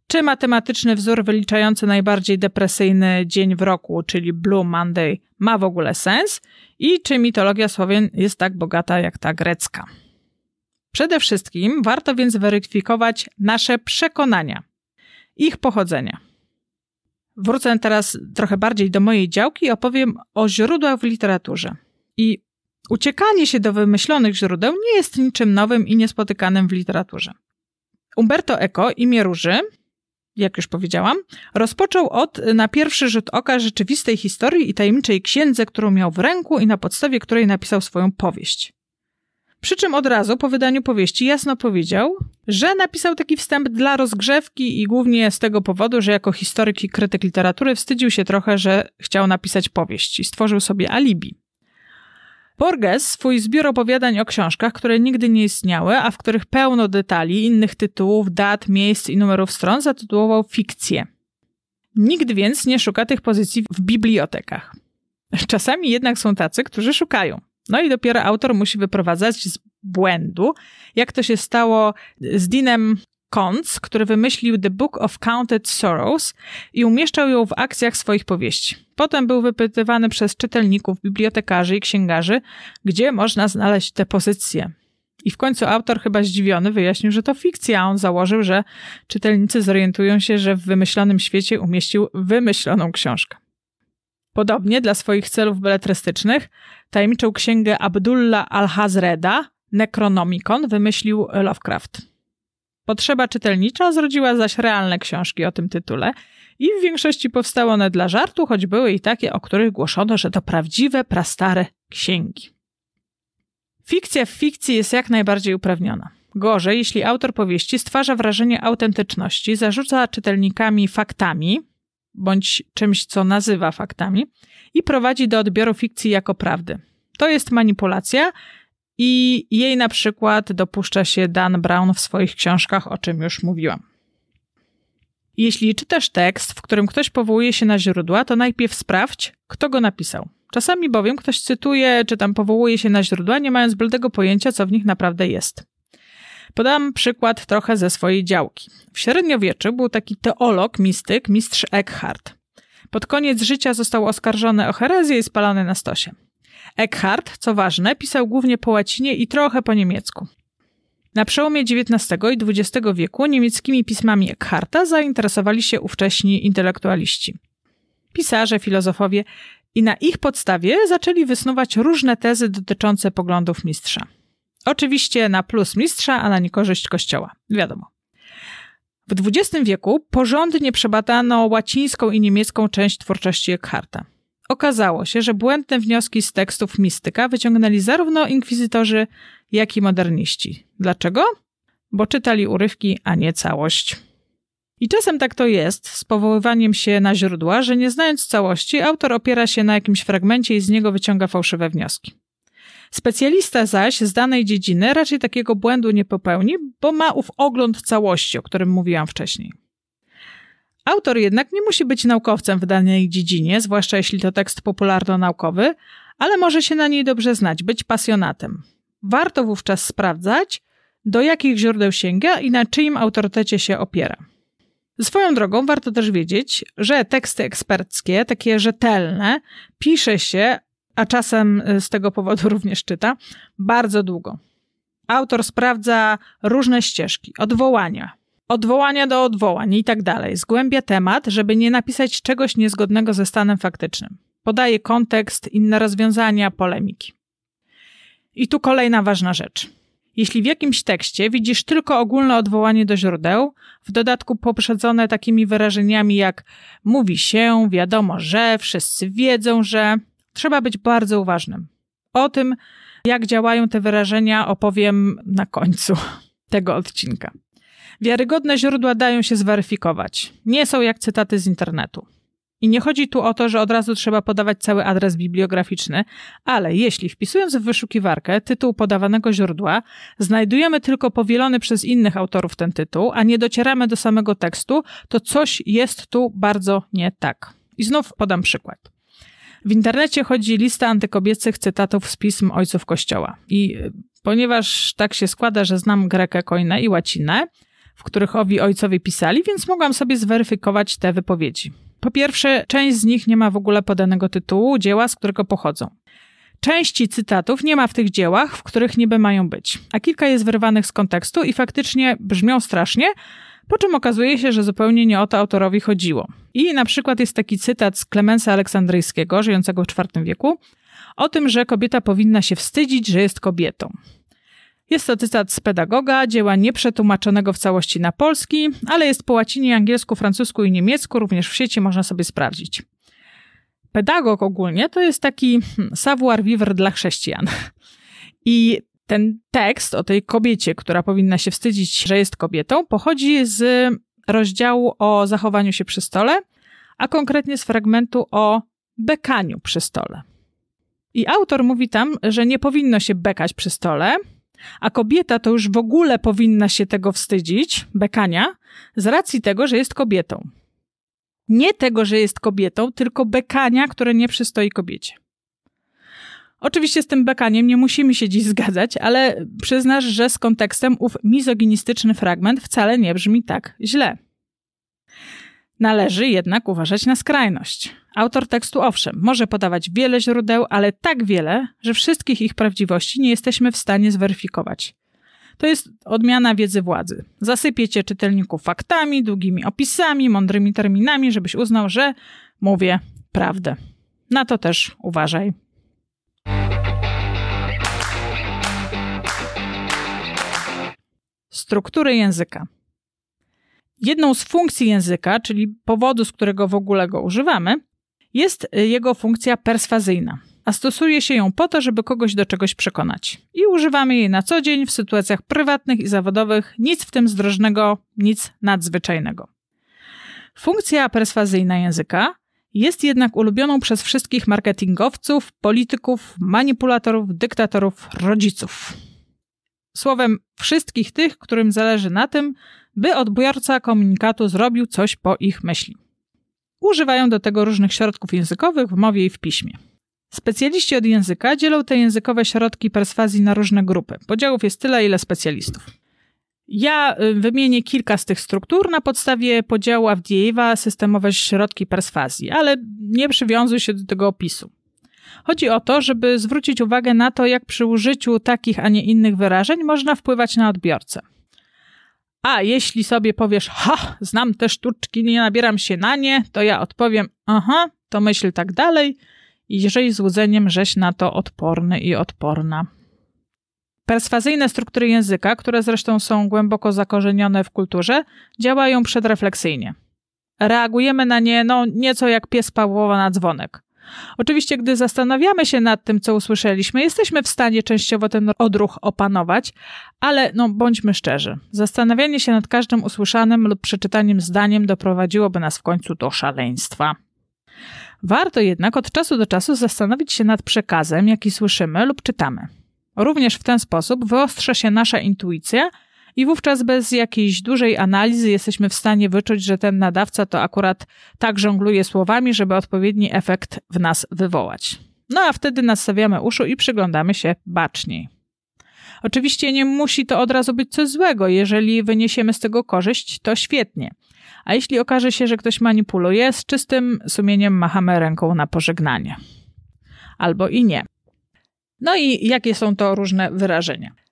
Czy matematyczny wzór wyliczający najbardziej depresyjny dzień w roku, czyli Blue Monday, ma w ogóle sens? I czy mitologia Słowian jest tak bogata jak ta grecka? Przede wszystkim warto więc weryfikować nasze przekonania, ich pochodzenia. Wrócę teraz trochę bardziej do mojej działki i opowiem o źródłach w literaturze. I uciekanie się do wymyślonych źródeł nie jest niczym nowym i niespotykanym w literaturze. Umberto Eco, imię Róży, jak już powiedziałam, rozpoczął od na pierwszy rzut oka rzeczywistej historii i tajemniczej księdze, którą miał w ręku i na podstawie której napisał swoją powieść. Przy czym od razu po wydaniu powieści jasno powiedział, że napisał taki wstęp dla rozgrzewki i głównie z tego powodu, że jako historyk i krytyk literatury wstydził się trochę, że chciał napisać powieść i stworzył sobie alibi. Borges swój zbiór opowiadań o książkach, które nigdy nie istniały, a w których pełno detali, innych tytułów, dat, miejsc i numerów stron zatytułował fikcję. Nikt więc nie szuka tych pozycji w bibliotekach. Czasami jednak są tacy, którzy szukają. No i dopiero autor musi wyprowadzać z błędu, jak to się stało z Dinem Kons, który wymyślił The Book of Counted Sorrows i umieszczał ją w akcjach swoich powieści. Potem był wypytywany przez czytelników, bibliotekarzy i księgarzy, gdzie można znaleźć te pozycje. I w końcu autor, chyba zdziwiony, wyjaśnił, że to fikcja. On założył, że czytelnicy zorientują się, że w wymyślonym świecie umieścił wymyśloną książkę. Podobnie dla swoich celów beletrystycznych tajemniczą księgę Abdullah al-Hazreda, Necronomicon, wymyślił Lovecraft. Potrzeba czytelnicza zrodziła zaś realne książki o tym tytule i w większości powstały one dla żartu, choć były i takie, o których głoszono, że to prawdziwe, prastare księgi. Fikcja w fikcji jest jak najbardziej uprawniona. Gorzej, jeśli autor powieści stwarza wrażenie autentyczności, zarzuca czytelnikami faktami, bądź czymś, co nazywa faktami, i prowadzi do odbioru fikcji jako prawdy. To jest manipulacja i jej na przykład dopuszcza się Dan Brown w swoich książkach, o czym już mówiłam. Jeśli czytasz tekst, w którym ktoś powołuje się na źródła, to najpierw sprawdź, kto go napisał. Czasami bowiem ktoś cytuje, czy tam powołuje się na źródła, nie mając bladego pojęcia, co w nich naprawdę jest. Podam przykład trochę ze swojej działki. W średniowieczu był taki teolog, mistyk, mistrz Eckhart. Pod koniec życia został oskarżony o herezję i spalony na stosie. Eckhart, co ważne, pisał głównie po łacinie i trochę po niemiecku. Na przełomie XIX i XX wieku niemieckimi pismami Eckharta zainteresowali się ówcześni intelektualiści. Pisarze, filozofowie i na ich podstawie zaczęli wysnuwać różne tezy dotyczące poglądów mistrza. Oczywiście na plus mistrza, a na niekorzyść kościoła. Wiadomo. W XX wieku porządnie przebadano łacińską i niemiecką część twórczości Eckharta. Okazało się, że błędne wnioski z tekstów mistyka wyciągnęli zarówno inkwizytorzy, jak i moderniści. Dlaczego? Bo czytali urywki, a nie całość. I czasem tak to jest z powoływaniem się na źródła, że nie znając całości, autor opiera się na jakimś fragmencie i z niego wyciąga fałszywe wnioski. Specjalista zaś z danej dziedziny raczej takiego błędu nie popełni, bo ma ów ogląd całości, o którym mówiłam wcześniej. Autor jednak nie musi być naukowcem w danej dziedzinie, zwłaszcza jeśli to tekst popularno-naukowy, ale może się na niej dobrze znać, być pasjonatem. Warto wówczas sprawdzać, do jakich źródeł sięga i na czyim autorytecie się opiera. Swoją drogą warto też wiedzieć, że teksty eksperckie, takie rzetelne, pisze się, a czasem z tego powodu <laughs> również czyta, bardzo długo. Autor sprawdza różne ścieżki, odwołania, odwołania do odwołań i tak dalej. Zgłębia temat, żeby nie napisać czegoś niezgodnego ze stanem faktycznym. Podaje kontekst, inne rozwiązania, polemiki. I tu kolejna ważna rzecz. Jeśli w jakimś tekście widzisz tylko ogólne odwołanie do źródeł, w dodatku poprzedzone takimi wyrażeniami jak mówi się, wiadomo, że, wszyscy wiedzą, że, trzeba być bardzo uważnym. O tym, jak działają te wyrażenia, opowiem na końcu <laughs> tego odcinka. Wiarygodne źródła dają się zweryfikować. Nie są jak cytaty z internetu. I nie chodzi tu o to, że od razu trzeba podawać cały adres bibliograficzny, ale jeśli wpisując w wyszukiwarkę tytuł podawanego źródła, znajdujemy tylko powielony przez innych autorów ten tytuł, a nie docieramy do samego tekstu, to coś jest tu bardzo nie tak. I znów podam przykład. W internecie chodzi lista antykobiecych cytatów z pism ojców Kościoła. I ponieważ tak się składa, że znam grekę, koinę i łacinę, w których owi ojcowie pisali, więc mogłam sobie zweryfikować te wypowiedzi. Po pierwsze, część z nich nie ma w ogóle podanego tytułu dzieła, z którego pochodzą. Części cytatów nie ma w tych dziełach, w których niby mają być, a kilka jest wyrwanych z kontekstu i faktycznie brzmią strasznie, po czym okazuje się, że zupełnie nie o to autorowi chodziło. I na przykład jest taki cytat z Klemensa Aleksandryjskiego, żyjącego w IV wieku, o tym, że kobieta powinna się wstydzić, że jest kobietą. Jest to cytat z pedagoga, dzieła nieprzetłumaczonego w całości na polski, ale jest po łacinie, angielsku, francusku i niemiecku, również w sieci można sobie sprawdzić. Pedagog ogólnie to jest taki hmm, savoir vivre dla chrześcijan. I ten tekst o tej kobiecie, która powinna się wstydzić, że jest kobietą, pochodzi z rozdziału o zachowaniu się przy stole, a konkretnie z fragmentu o bekaniu przy stole. I autor mówi tam, że nie powinno się bekać przy stole, a kobieta to już w ogóle powinna się tego wstydzić, bekania, z racji tego, że jest kobietą. Nie tego, że jest kobietą, tylko bekania, które nie przystoi kobiecie. Oczywiście z tym bekaniem nie musimy się dziś zgadzać, ale przyznasz, że z kontekstem ów mizoginistyczny fragment wcale nie brzmi tak źle. Należy jednak uważać na skrajność. Autor tekstu, owszem, może podawać wiele źródeł, ale tak wiele, że wszystkich ich prawdziwości nie jesteśmy w stanie zweryfikować. To jest odmiana wiedzy władzy. Zasypiecie czytelników faktami, długimi opisami, mądrymi terminami, żebyś uznał, że mówię prawdę. Na to też uważaj. Struktury języka. Jedną z funkcji języka, czyli powodu, z którego w ogóle go używamy, jest jego funkcja perswazyjna, a stosuje się ją po to, żeby kogoś do czegoś przekonać. I używamy jej na co dzień w sytuacjach prywatnych i zawodowych, nic w tym zdrożnego, nic nadzwyczajnego. Funkcja perswazyjna języka jest jednak ulubioną przez wszystkich marketingowców, polityków, manipulatorów, dyktatorów, rodziców. Słowem, wszystkich tych, którym zależy na tym, by odbiorca komunikatu zrobił coś po ich myśli. Używają do tego różnych środków językowych w mowie i w piśmie. Specjaliści od języka dzielą te językowe środki perswazji na różne grupy. Podziałów jest tyle, ile specjalistów. Ja y, wymienię kilka z tych struktur na podstawie podziału Avdiejewa systemowe środki perswazji, ale nie przywiązuj się do tego opisu. Chodzi o to, żeby zwrócić uwagę na to, jak przy użyciu takich, a nie innych wyrażeń można wpływać na odbiorcę. A jeśli sobie powiesz, ha, znam te sztuczki, nie nabieram się na nie, to ja odpowiem, aha, to myśl tak dalej i żyj złudzeniem, żeś na to odporny i odporna. Perswazyjne struktury języka, które zresztą są głęboko zakorzenione w kulturze, działają przedrefleksyjnie. Reagujemy na nie no, nieco jak pies Pawłowa na dzwonek. Oczywiście, gdy zastanawiamy się nad tym, co usłyszeliśmy, jesteśmy w stanie częściowo ten odruch opanować, ale no, bądźmy szczerzy. Zastanawianie się nad każdym usłyszanym lub przeczytaniem zdaniem doprowadziłoby nas w końcu do szaleństwa. Warto jednak od czasu do czasu zastanowić się nad przekazem, jaki słyszymy lub czytamy. Również w ten sposób wyostrza się nasza intuicja i wówczas bez jakiejś dużej analizy jesteśmy w stanie wyczuć, że ten nadawca to akurat tak żongluje słowami, żeby odpowiedni efekt w nas wywołać. No a wtedy nastawiamy uszu i przyglądamy się baczniej. Oczywiście nie musi to od razu być coś złego. Jeżeli wyniesiemy z tego korzyść, to świetnie. A jeśli okaże się, że ktoś manipuluje, z czystym sumieniem machamy ręką na pożegnanie. Albo i nie. No i jakie są to różne wyrażenia?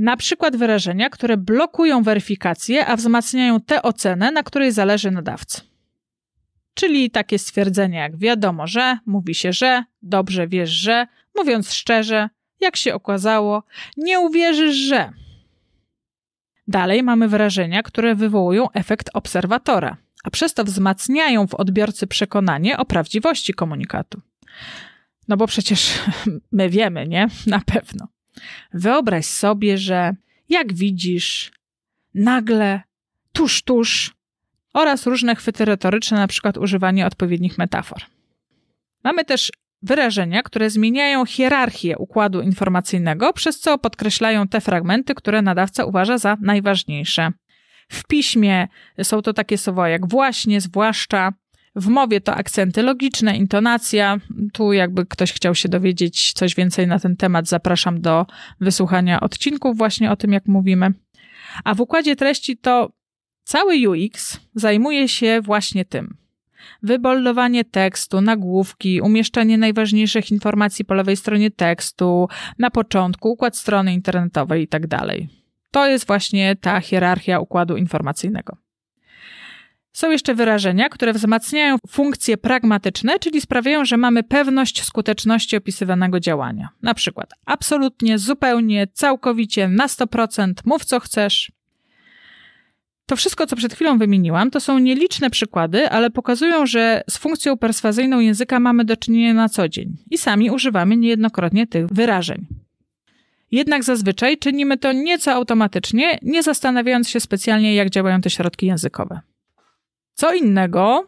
Na przykład wyrażenia, które blokują weryfikację, a wzmacniają tę ocenę, na której zależy nadawcy. Czyli takie stwierdzenie jak wiadomo, że, mówi się, że, dobrze wiesz, że, mówiąc szczerze, jak się okazało, nie uwierzysz, że. Dalej mamy wyrażenia, które wywołują efekt obserwatora, a przez to wzmacniają w odbiorcy przekonanie o prawdziwości komunikatu. No bo przecież <laughs> my wiemy, nie? Na pewno. Wyobraź sobie, że jak widzisz, nagle, tuż, tuż, oraz różne chwyty retoryczne, na przykład używanie odpowiednich metafor. Mamy też wyrażenia, które zmieniają hierarchię układu informacyjnego, przez co podkreślają te fragmenty, które nadawca uważa za najważniejsze. W piśmie są to takie słowa jak właśnie, zwłaszcza, w mowie to akcenty logiczne, intonacja. Tu, jakby ktoś chciał się dowiedzieć coś więcej na ten temat, zapraszam do wysłuchania odcinków właśnie o tym, jak mówimy. A w układzie treści to cały UX zajmuje się właśnie tym. Wyboldowanie tekstu, nagłówki, umieszczenie najważniejszych informacji po lewej stronie tekstu, na początku, układ strony internetowej itd. Tak to jest właśnie ta hierarchia układu informacyjnego. Są jeszcze wyrażenia, które wzmacniają funkcje pragmatyczne, czyli sprawiają, że mamy pewność skuteczności opisywanego działania. Na przykład absolutnie, zupełnie, całkowicie, na 100%, mów co chcesz. To wszystko, co przed chwilą wymieniłam, to są nieliczne przykłady, ale pokazują, że z funkcją perswazyjną języka mamy do czynienia na co dzień i sami używamy niejednokrotnie tych wyrażeń. Jednak zazwyczaj czynimy to nieco automatycznie, nie zastanawiając się specjalnie, jak działają te środki językowe. Co innego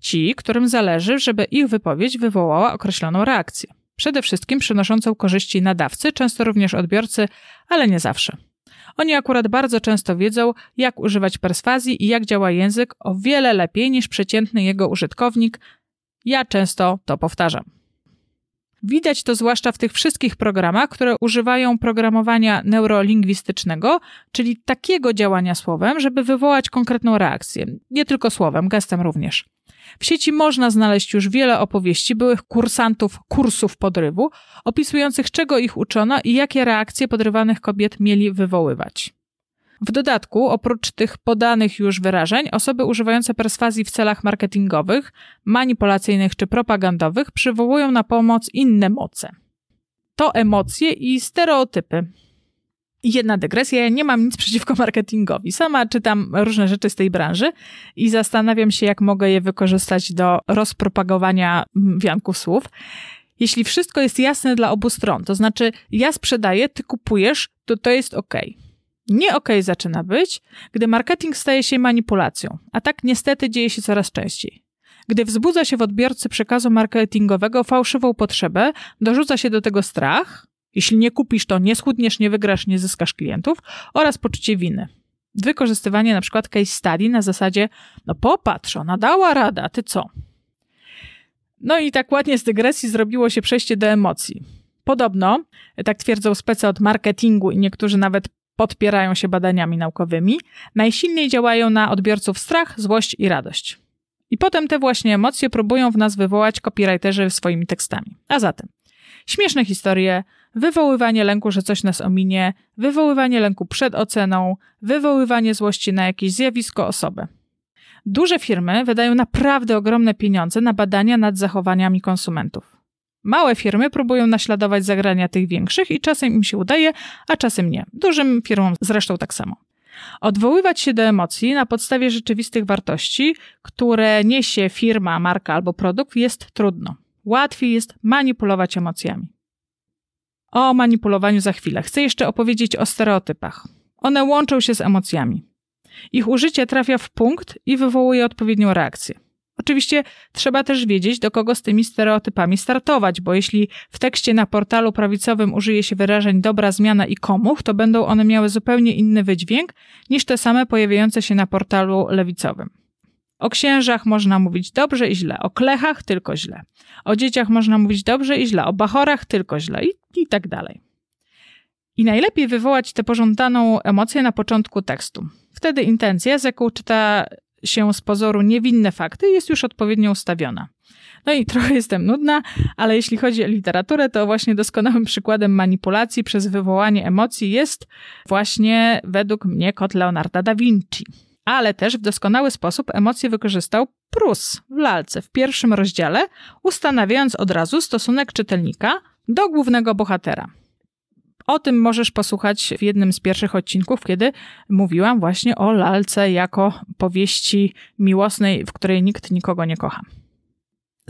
ci, którym zależy, żeby ich wypowiedź wywołała określoną reakcję. Przede wszystkim przynoszącą korzyści nadawcy, często również odbiorcy, ale nie zawsze. Oni akurat bardzo często wiedzą, jak używać perswazji i jak działa język o wiele lepiej niż przeciętny jego użytkownik. Ja często to powtarzam. Widać to zwłaszcza w tych wszystkich programach, które używają programowania neurolingwistycznego, czyli takiego działania słowem, żeby wywołać konkretną reakcję. Nie tylko słowem, gestem również. W sieci można znaleźć już wiele opowieści byłych kursantów kursów podrywu, opisujących czego ich uczono i jakie reakcje podrywanych kobiet mieli wywoływać. W dodatku, oprócz tych podanych już wyrażeń, osoby używające perswazji w celach marketingowych, manipulacyjnych czy propagandowych przywołują na pomoc inne moce. To emocje i stereotypy. Jedna dygresja, ja nie mam nic przeciwko marketingowi. Sama czytam różne rzeczy z tej branży i zastanawiam się, jak mogę je wykorzystać do rozpropagowania wianków słów. Jeśli wszystko jest jasne dla obu stron, to znaczy ja sprzedaję, ty kupujesz, to to jest ok. Nie ok zaczyna być, gdy marketing staje się manipulacją, a tak niestety dzieje się coraz częściej. Gdy wzbudza się w odbiorcy przekazu marketingowego fałszywą potrzebę, dorzuca się do tego strach, jeśli nie kupisz, to nie schudniesz, nie wygrasz, nie zyskasz klientów oraz poczucie winy. Wykorzystywanie na przykład case study na zasadzie, no popatrz, ona dała radę, a ty co? No i tak ładnie z dygresji zrobiło się przejście do emocji. Podobno, tak twierdzą spece od marketingu i niektórzy nawet podpierają się badaniami naukowymi, najsilniej działają na odbiorców strach, złość i radość. I potem te właśnie emocje próbują w nas wywołać copywriterzy swoimi tekstami. A zatem śmieszne historie, wywoływanie lęku, że coś nas ominie, wywoływanie lęku przed oceną, wywoływanie złości na jakieś zjawisko, osobę. Duże firmy wydają naprawdę ogromne pieniądze na badania nad zachowaniami konsumentów. Małe firmy próbują naśladować zagrania tych większych i czasem im się udaje, a czasem nie. Dużym firmom zresztą tak samo. Odwoływać się do emocji na podstawie rzeczywistych wartości, które niesie firma, marka albo produkt, jest trudno. Łatwiej jest manipulować emocjami. O manipulowaniu za chwilę. Chcę jeszcze opowiedzieć o stereotypach. One łączą się z emocjami. Ich użycie trafia w punkt i wywołuje odpowiednią reakcję. Oczywiście trzeba też wiedzieć, do kogo z tymi stereotypami startować, bo jeśli w tekście na portalu prawicowym użyje się wyrażeń dobra zmiana i komuch, to będą one miały zupełnie inny wydźwięk niż te same pojawiające się na portalu lewicowym. O księżach można mówić dobrze i źle, o klechach tylko źle. O dzieciach można mówić dobrze i źle, o bachorach tylko źle i, i tak dalej. I najlepiej wywołać tę pożądaną emocję na początku tekstu. Wtedy intencja, z jaką czyta się z pozoru niewinne fakty, jest już odpowiednio ustawiona. No i <laughs> trochę jestem nudna, ale jeśli chodzi o literaturę, to właśnie doskonałym przykładem manipulacji przez wywołanie emocji jest właśnie według mnie kot Leonarda da Vinci ale też w doskonały sposób emocje wykorzystał Prus w lalce w pierwszym rozdziale, ustanawiając od razu stosunek czytelnika do głównego bohatera. O tym możesz posłuchać w jednym z pierwszych odcinków, kiedy mówiłam właśnie o lalce jako powieści miłosnej, w której nikt nikogo nie kocha.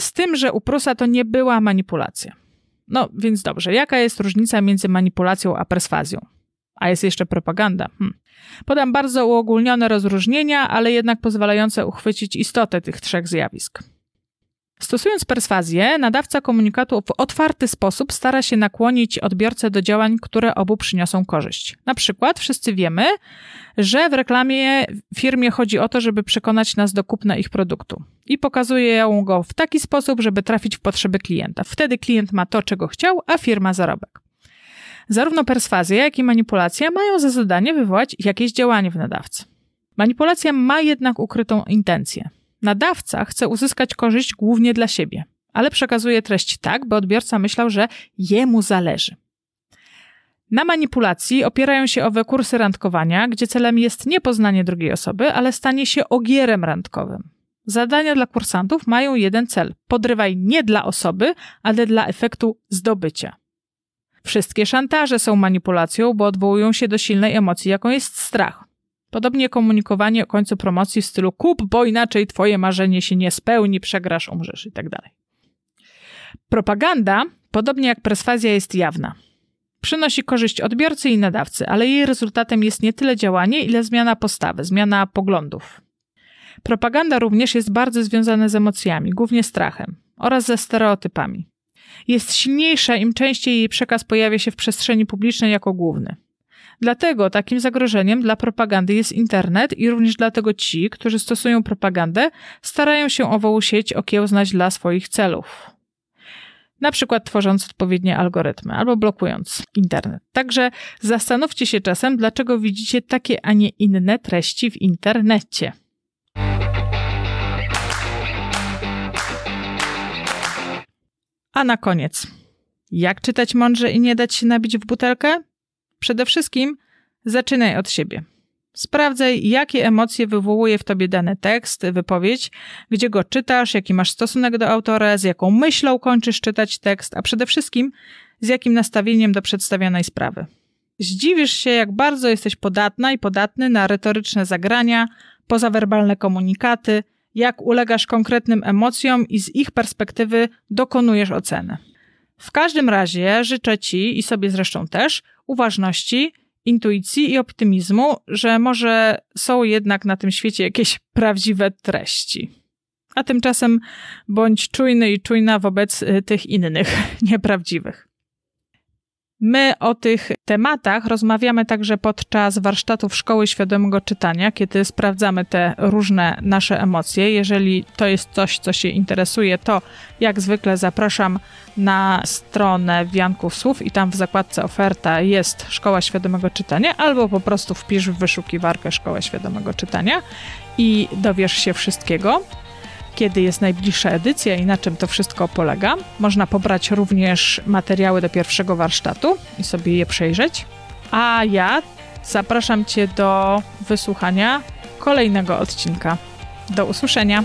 Z tym, że u Prusa to nie była manipulacja. No więc dobrze, jaka jest różnica między manipulacją a perswazją? A jest jeszcze propaganda. Hm. Podam bardzo uogólnione rozróżnienia, ale jednak pozwalające uchwycić istotę tych trzech zjawisk. Stosując perswazję, nadawca komunikatu w otwarty sposób stara się nakłonić odbiorcę do działań, które obu przyniosą korzyść. Na przykład wszyscy wiemy, że w reklamie firmie chodzi o to, żeby przekonać nas do kupna ich produktu. I pokazuje go w taki sposób, żeby trafić w potrzeby klienta. Wtedy klient ma to, czego chciał, a firma zarobek. Zarówno perswazja, jak i manipulacja mają za zadanie wywołać jakieś działanie w nadawcy. Manipulacja ma jednak ukrytą intencję. Nadawca chce uzyskać korzyść głównie dla siebie, ale przekazuje treść tak, by odbiorca myślał, że jemu zależy. Na manipulacji opierają się owe kursy randkowania, gdzie celem jest nie poznanie drugiej osoby, ale stanie się ogierem randkowym. Zadania dla kursantów mają jeden cel: podrywaj nie dla osoby, ale dla efektu zdobycia. Wszystkie szantaże są manipulacją, bo odwołują się do silnej emocji, jaką jest strach. Podobnie komunikowanie o końcu promocji w stylu kup, bo inaczej twoje marzenie się nie spełni, przegrasz, umrzesz itd. Tak Propaganda, podobnie jak perswazja, jest jawna. Przynosi korzyść odbiorcy i nadawcy, ale jej rezultatem jest nie tyle działanie, ile zmiana postawy, zmiana poglądów. Propaganda również jest bardzo związana z emocjami, głównie strachem oraz ze stereotypami jest silniejsza, im częściej jej przekaz pojawia się w przestrzeni publicznej jako główny. Dlatego takim zagrożeniem dla propagandy jest internet i również dlatego ci, którzy stosują propagandę, starają się ową sieć okiełznać dla swoich celów. Na przykład tworząc odpowiednie algorytmy albo blokując internet. Także zastanówcie się czasem, dlaczego widzicie takie, a nie inne treści w internecie. A na koniec, jak czytać mądrze i nie dać się nabić w butelkę? Przede wszystkim zaczynaj od siebie. Sprawdzaj, jakie emocje wywołuje w tobie dany tekst, wypowiedź, gdzie go czytasz, jaki masz stosunek do autora, z jaką myślą kończysz czytać tekst, a przede wszystkim z jakim nastawieniem do przedstawionej sprawy. Zdziwisz się, jak bardzo jesteś podatna i podatny na retoryczne zagrania, pozawerbalne komunikaty, jak ulegasz konkretnym emocjom i z ich perspektywy dokonujesz oceny. W każdym razie życzę Ci i sobie zresztą też uważności, intuicji i optymizmu, że może są jednak na tym świecie jakieś prawdziwe treści. A tymczasem bądź czujny i czujna wobec y, tych innych, <laughs> nieprawdziwych. My o tych tematach rozmawiamy także podczas warsztatów Szkoły Świadomego Czytania, kiedy sprawdzamy te różne nasze emocje. Jeżeli to jest coś, co się interesuje, to jak zwykle zapraszam na stronę Wianków Słów i tam w zakładce oferta jest Szkoła Świadomego Czytania, albo po prostu wpisz w wyszukiwarkę Szkoła Świadomego Czytania i dowiesz się wszystkiego kiedy jest najbliższa edycja i na czym to wszystko polega. Można pobrać również materiały do pierwszego warsztatu i sobie je przejrzeć. A ja zapraszam Cię do wysłuchania kolejnego odcinka. Do usłyszenia.